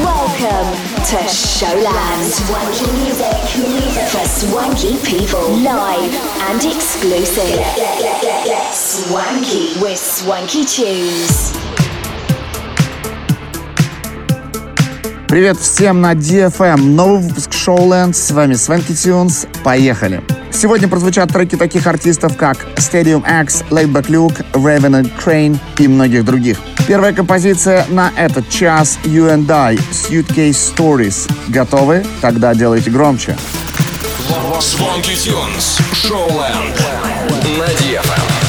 Welcome to Showland. Swanky music. For swanky people. Live and exclusive. Swanky. With Swanky Tunes. Привет всем на DFM. Новый выпуск Showland. С вами Свенки Тюнс. Поехали. Сегодня прозвучат треки таких артистов, как Stadium X, Laidback Luke, Raven and Crane и многих других. Первая композиция на этот час You and I, Suitcase Stories. Готовы? Тогда делайте громче. Tunes. Showland. На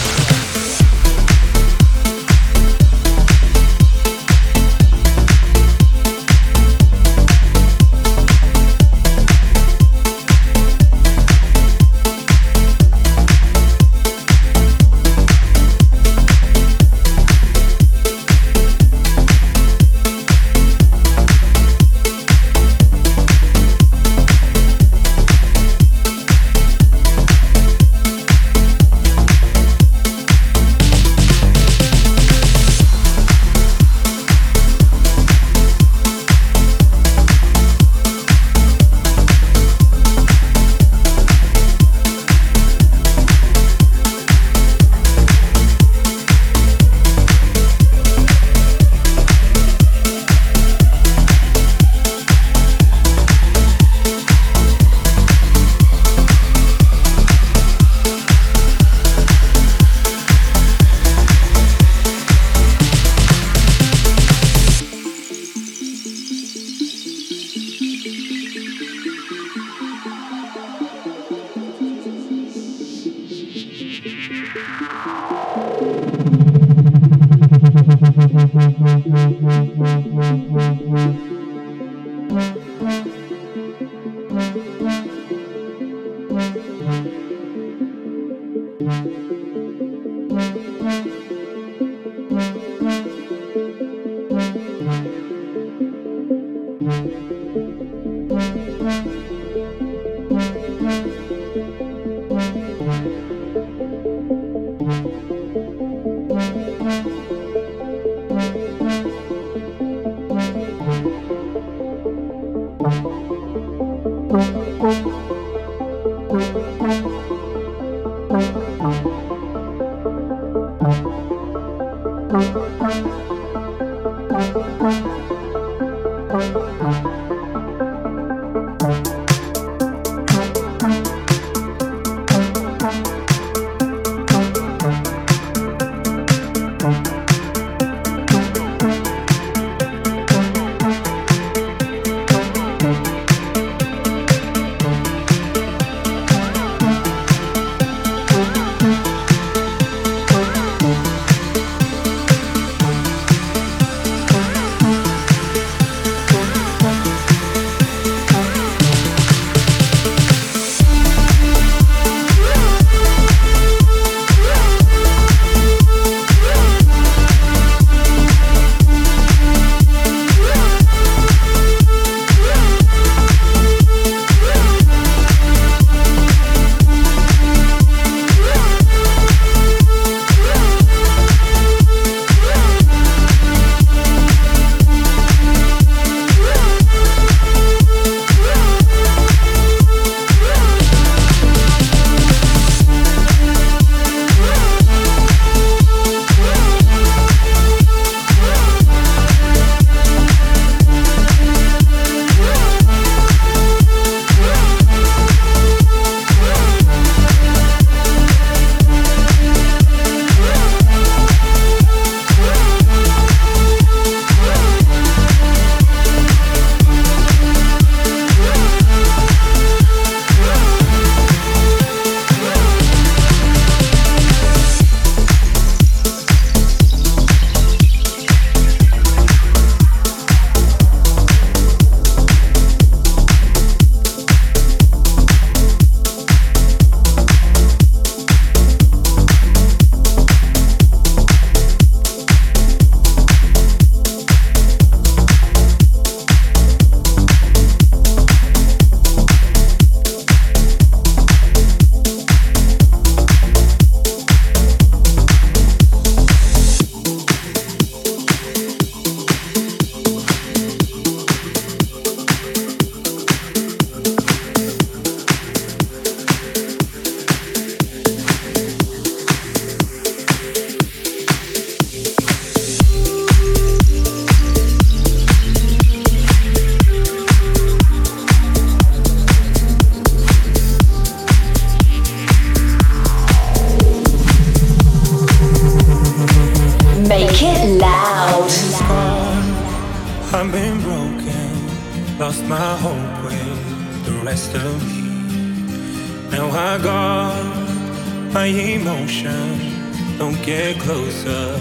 don't get closer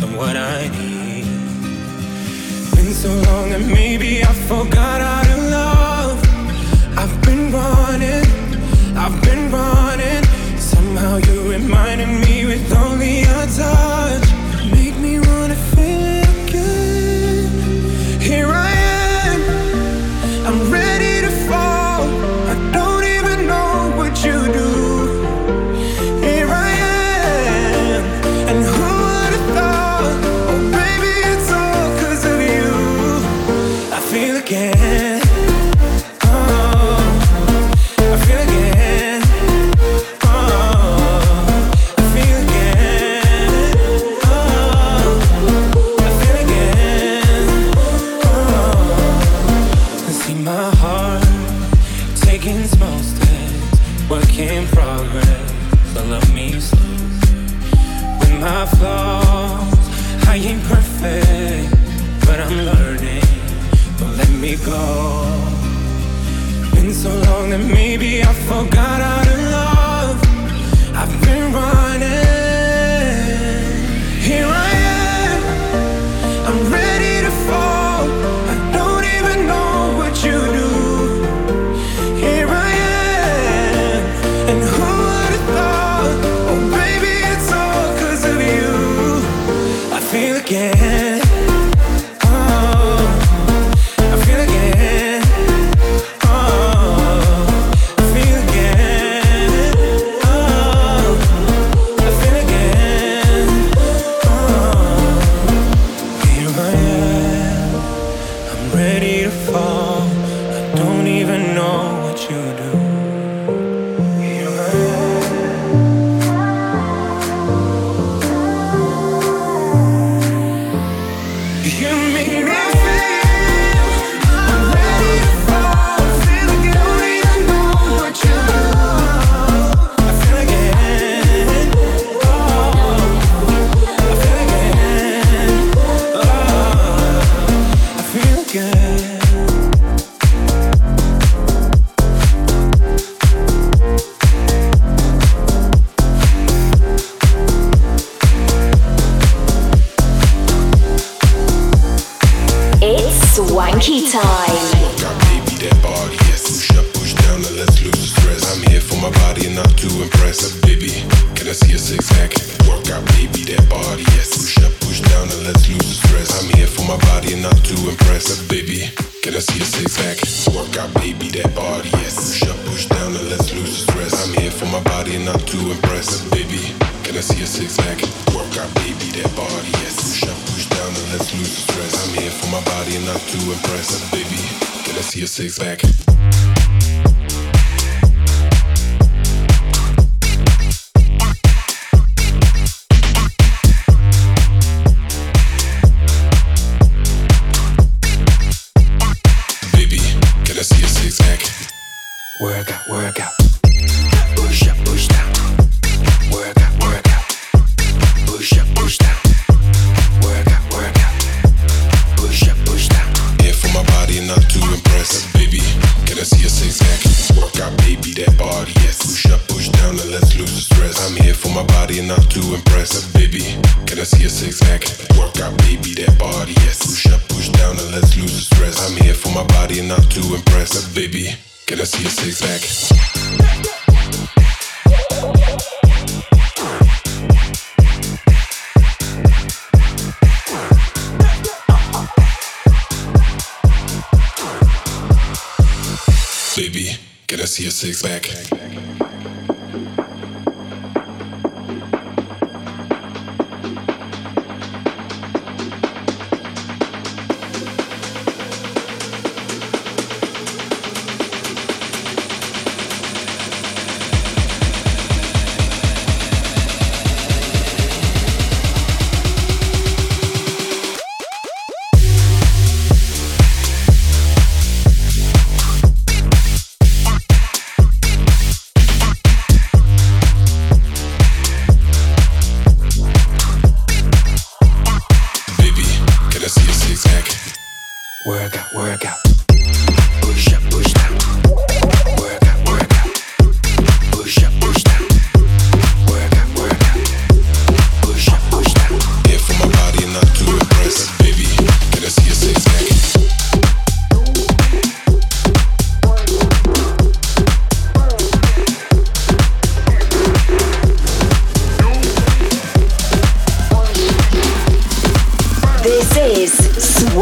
than what I need. Been so long and maybe I forgot.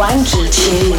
One。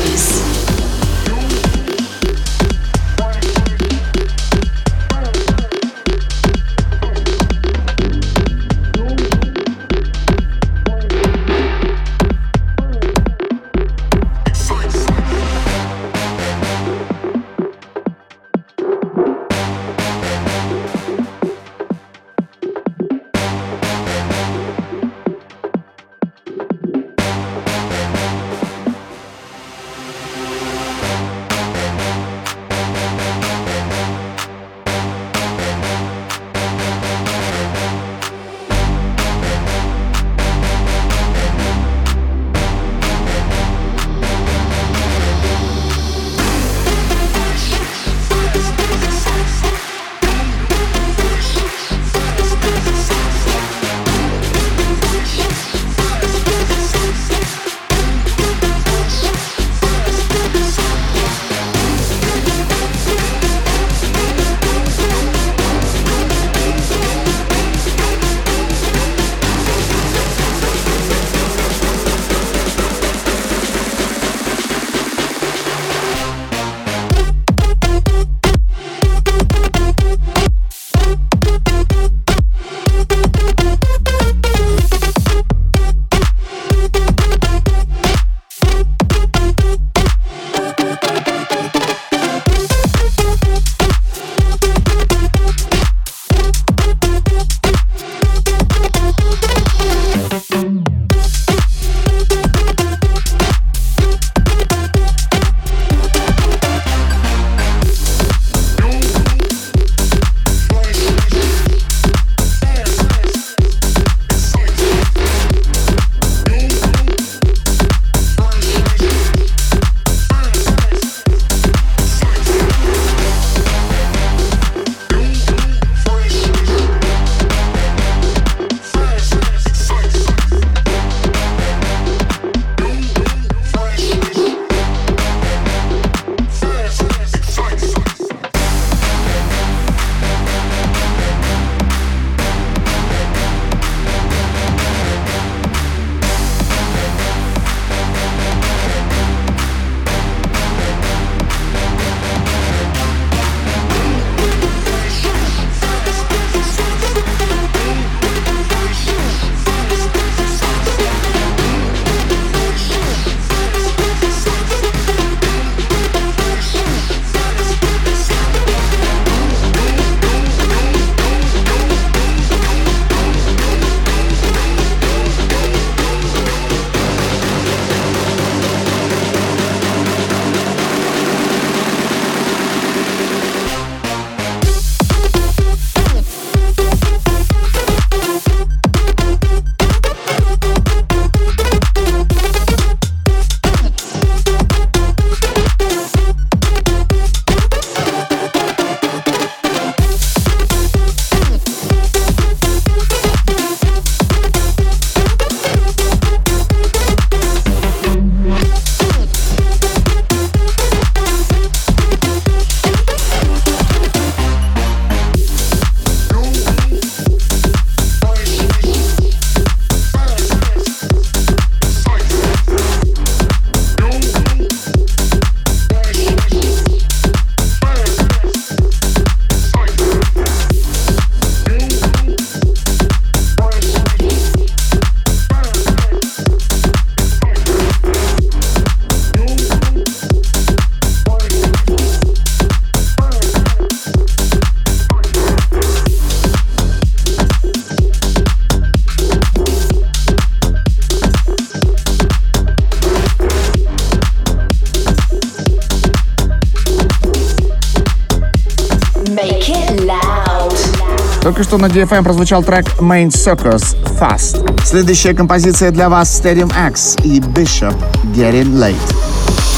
Что на DFM прозвучал трек Main Circus Fast. Следующая композиция для вас Stadium X и Bishop Getting Late.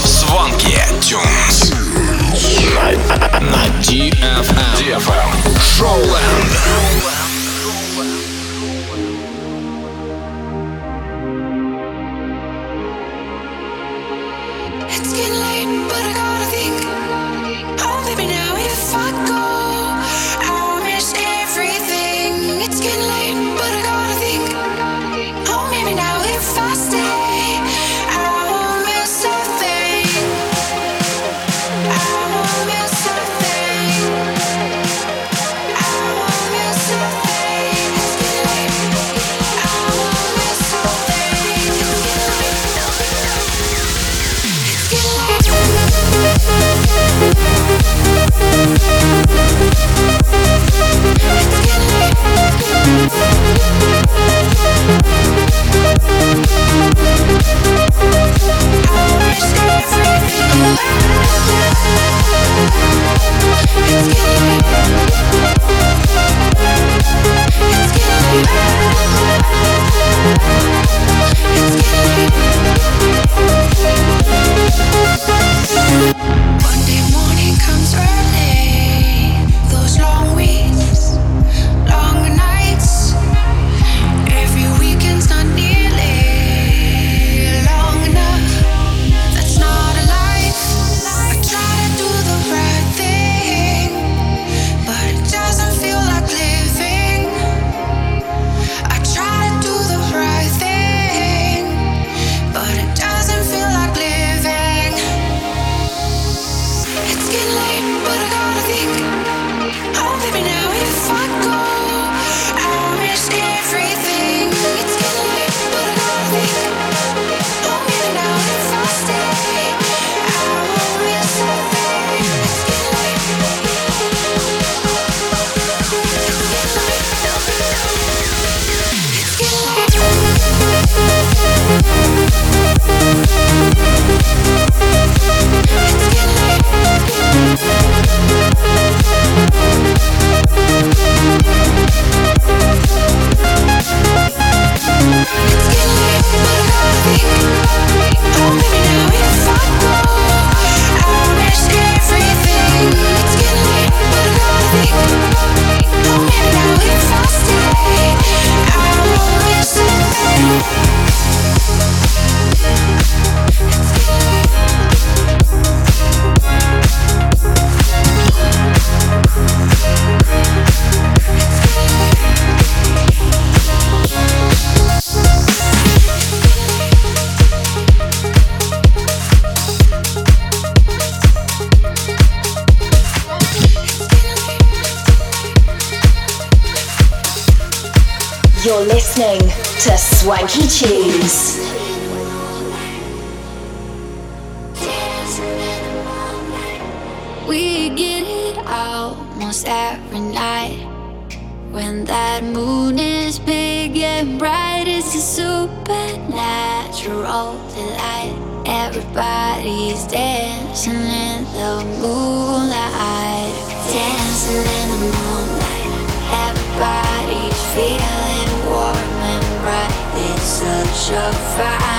Звонки Тюнс. На DFM. DFM. Шоуленд. dancing in the moonlight, dancing in the moonlight. Everybody's feeling warm and bright. It's such a vibe.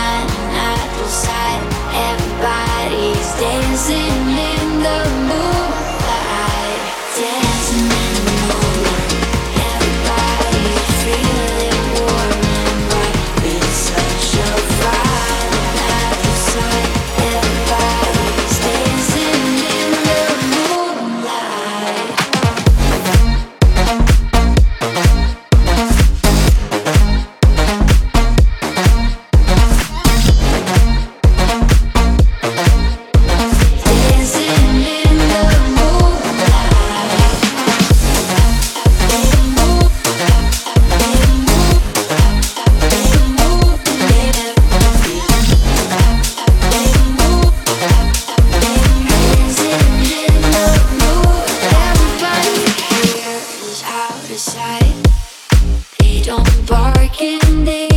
don't bark in there.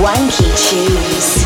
One Key Choose.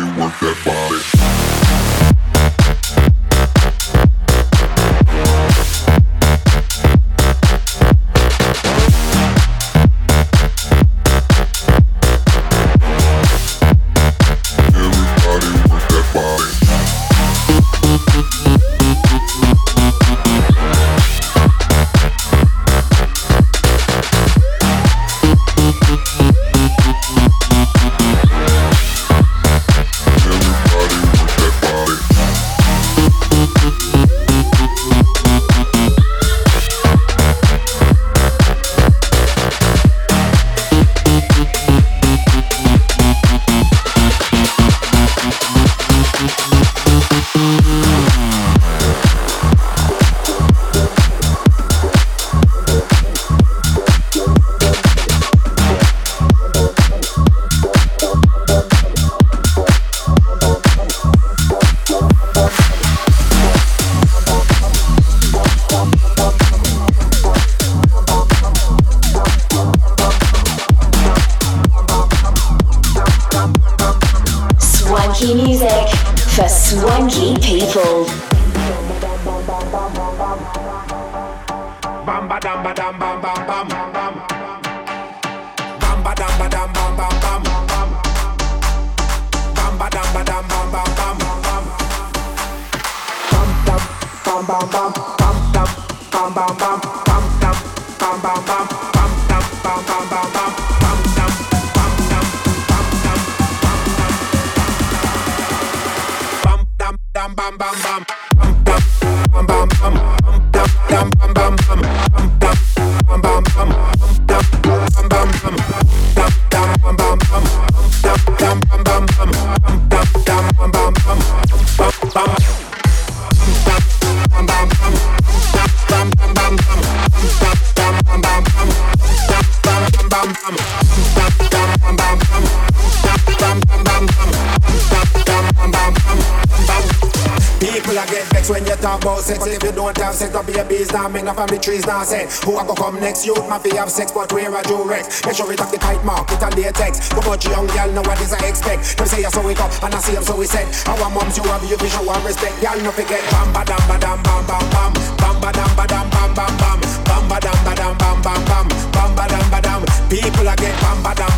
body, work that body. Trees now say. Who I go come next? Youth mafia have sex but where I do Rex Make sure it have the kite mark, it on latex Go much young girl know what is I expect. Them say I saw it up and I see them so we said Our moms you have you be show and respect. Girl no forget Bam ba dam ba dam bam bam bam. Bam ba dam ba dam bam bam bam. Bam ba dam ba dam bam bam bam. Bam ba dam ba dam. People a get bam ba dam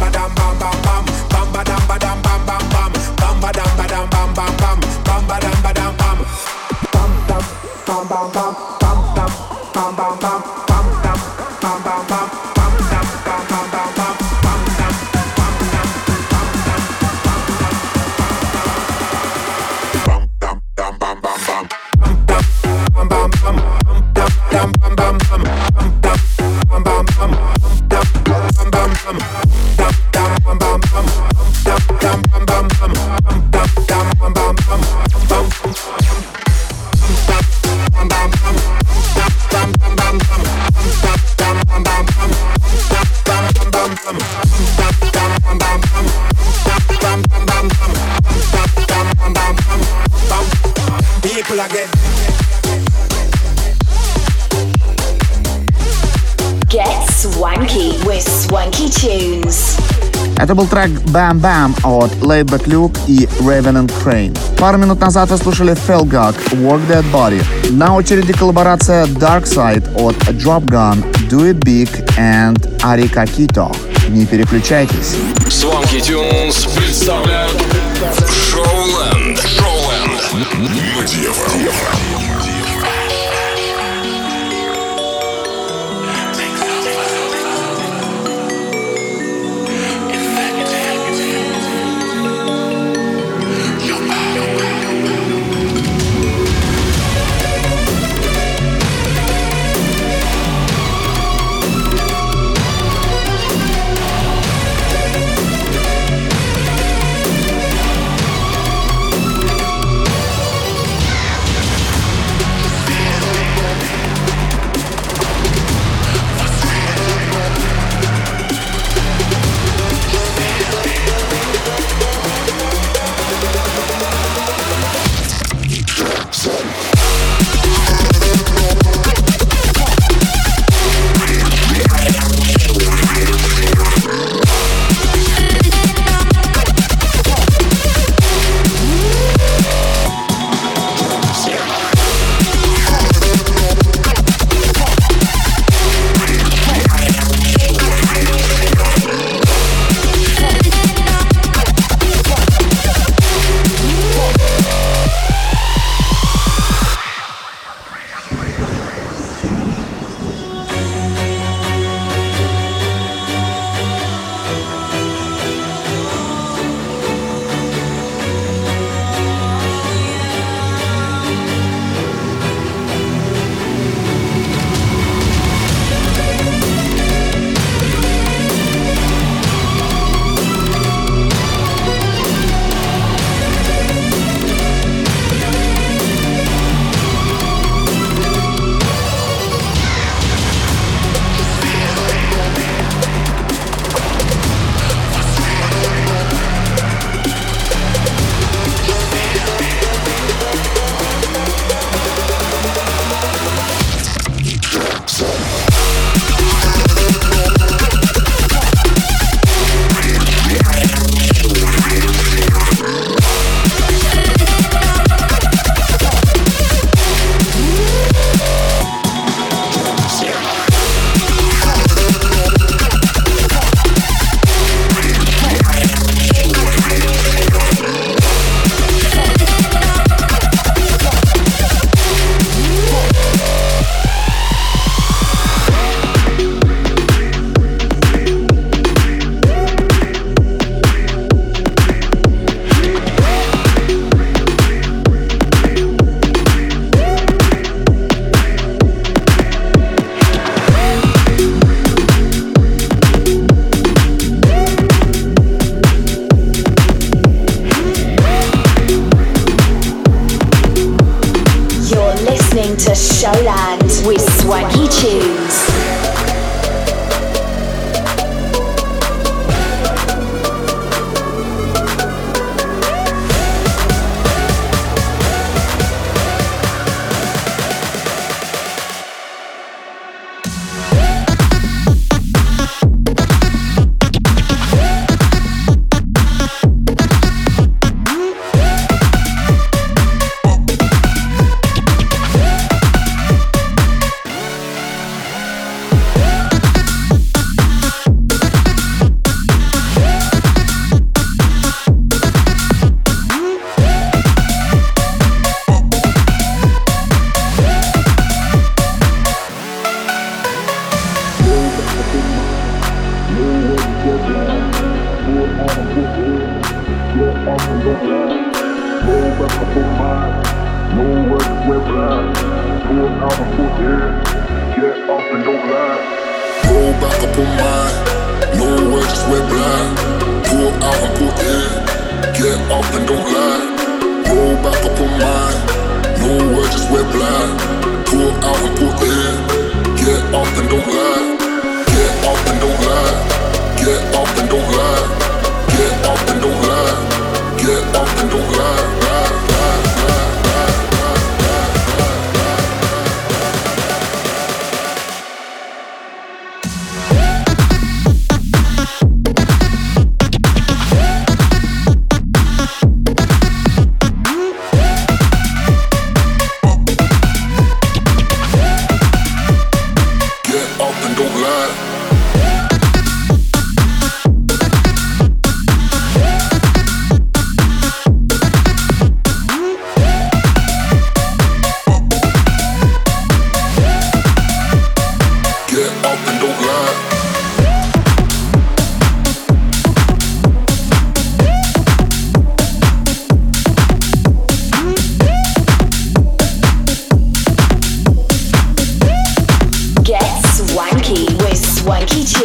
Это был трек Bam Bam от Laidback Luke и Raven and Crane. Пару минут назад вы слушали Felgak Work That Body. На очереди коллаборация Dark Side от Drop Gun, Do It Big and Arika Kito. Не переключайтесь. Swanky Tunes представляют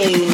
you.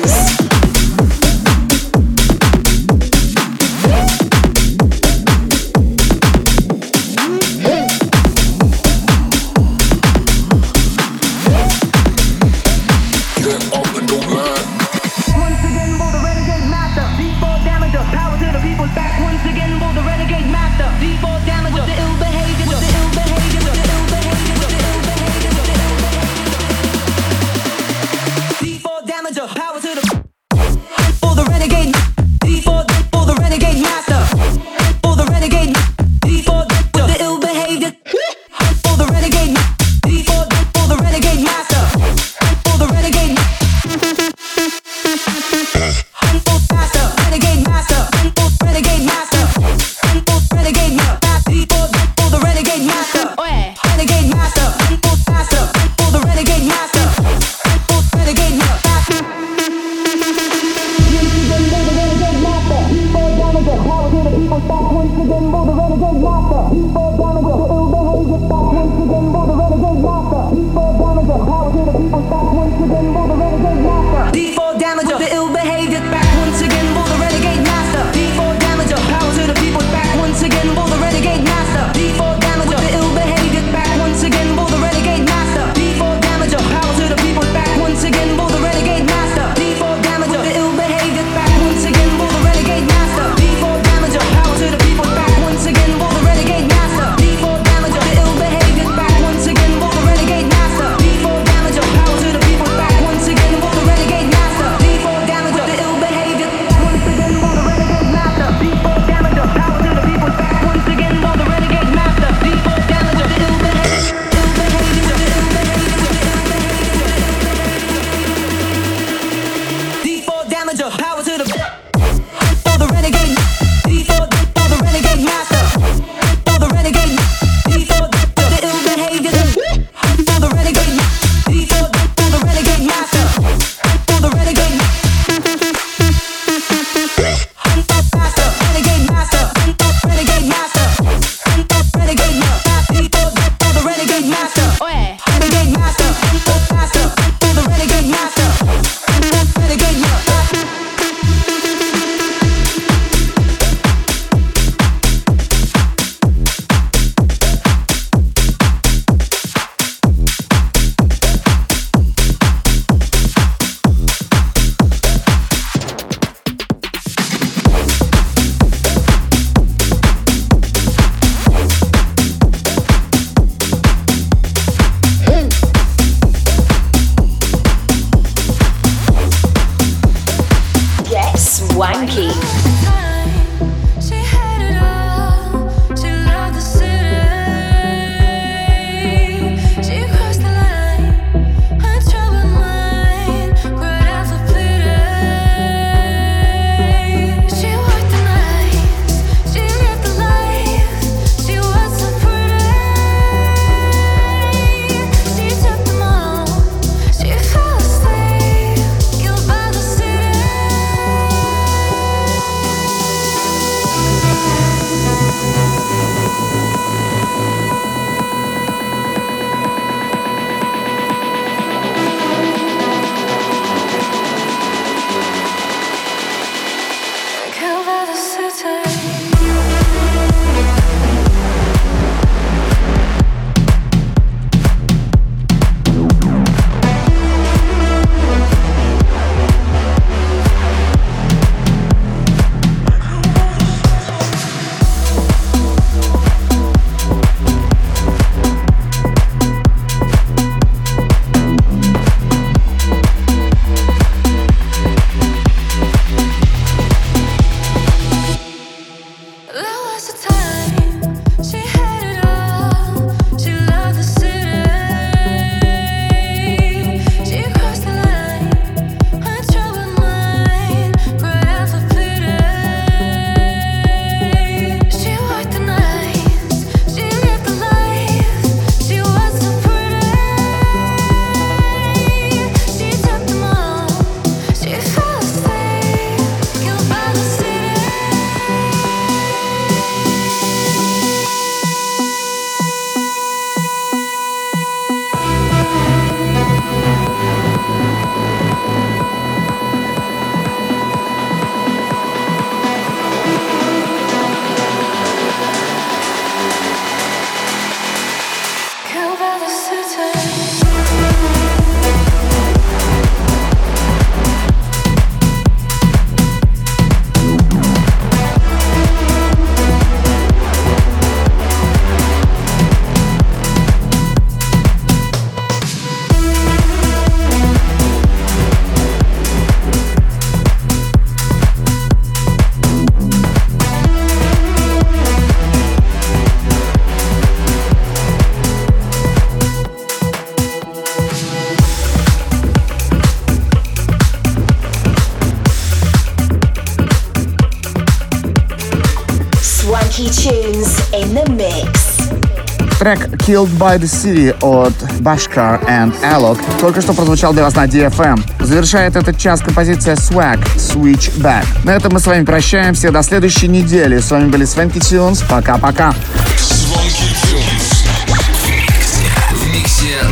Трек Killed by the City от Bashkar and Alok только что прозвучал для вас на DFM. Завершает этот час композиция Swag Switchback. На этом мы с вами прощаемся. До следующей недели. С вами были Свенки Тюнс. Пока-пока.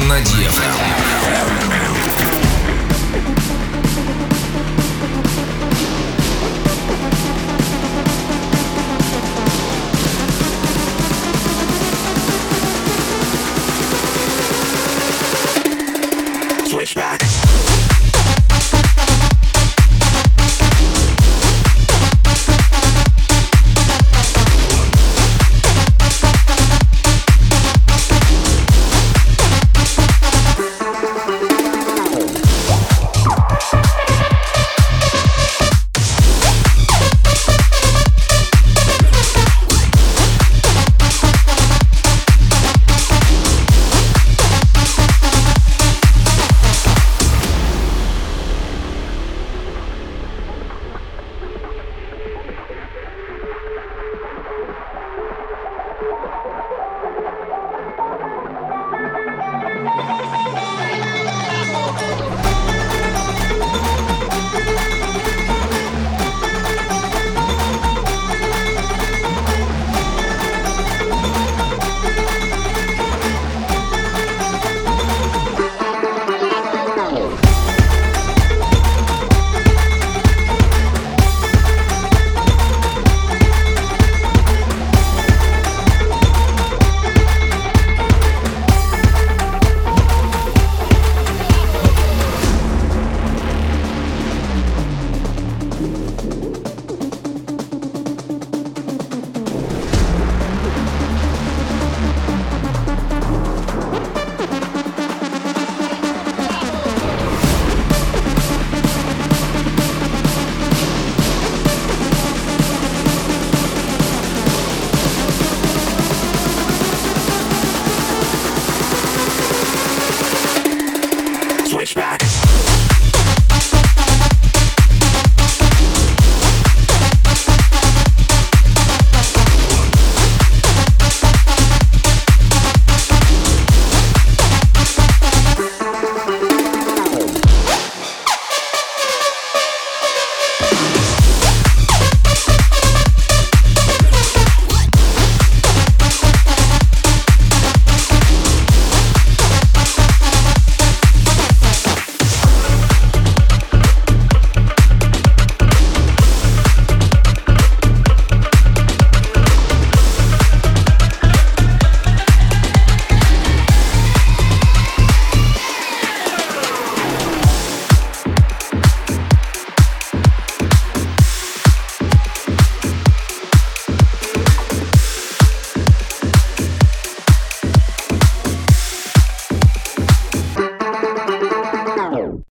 На DFM.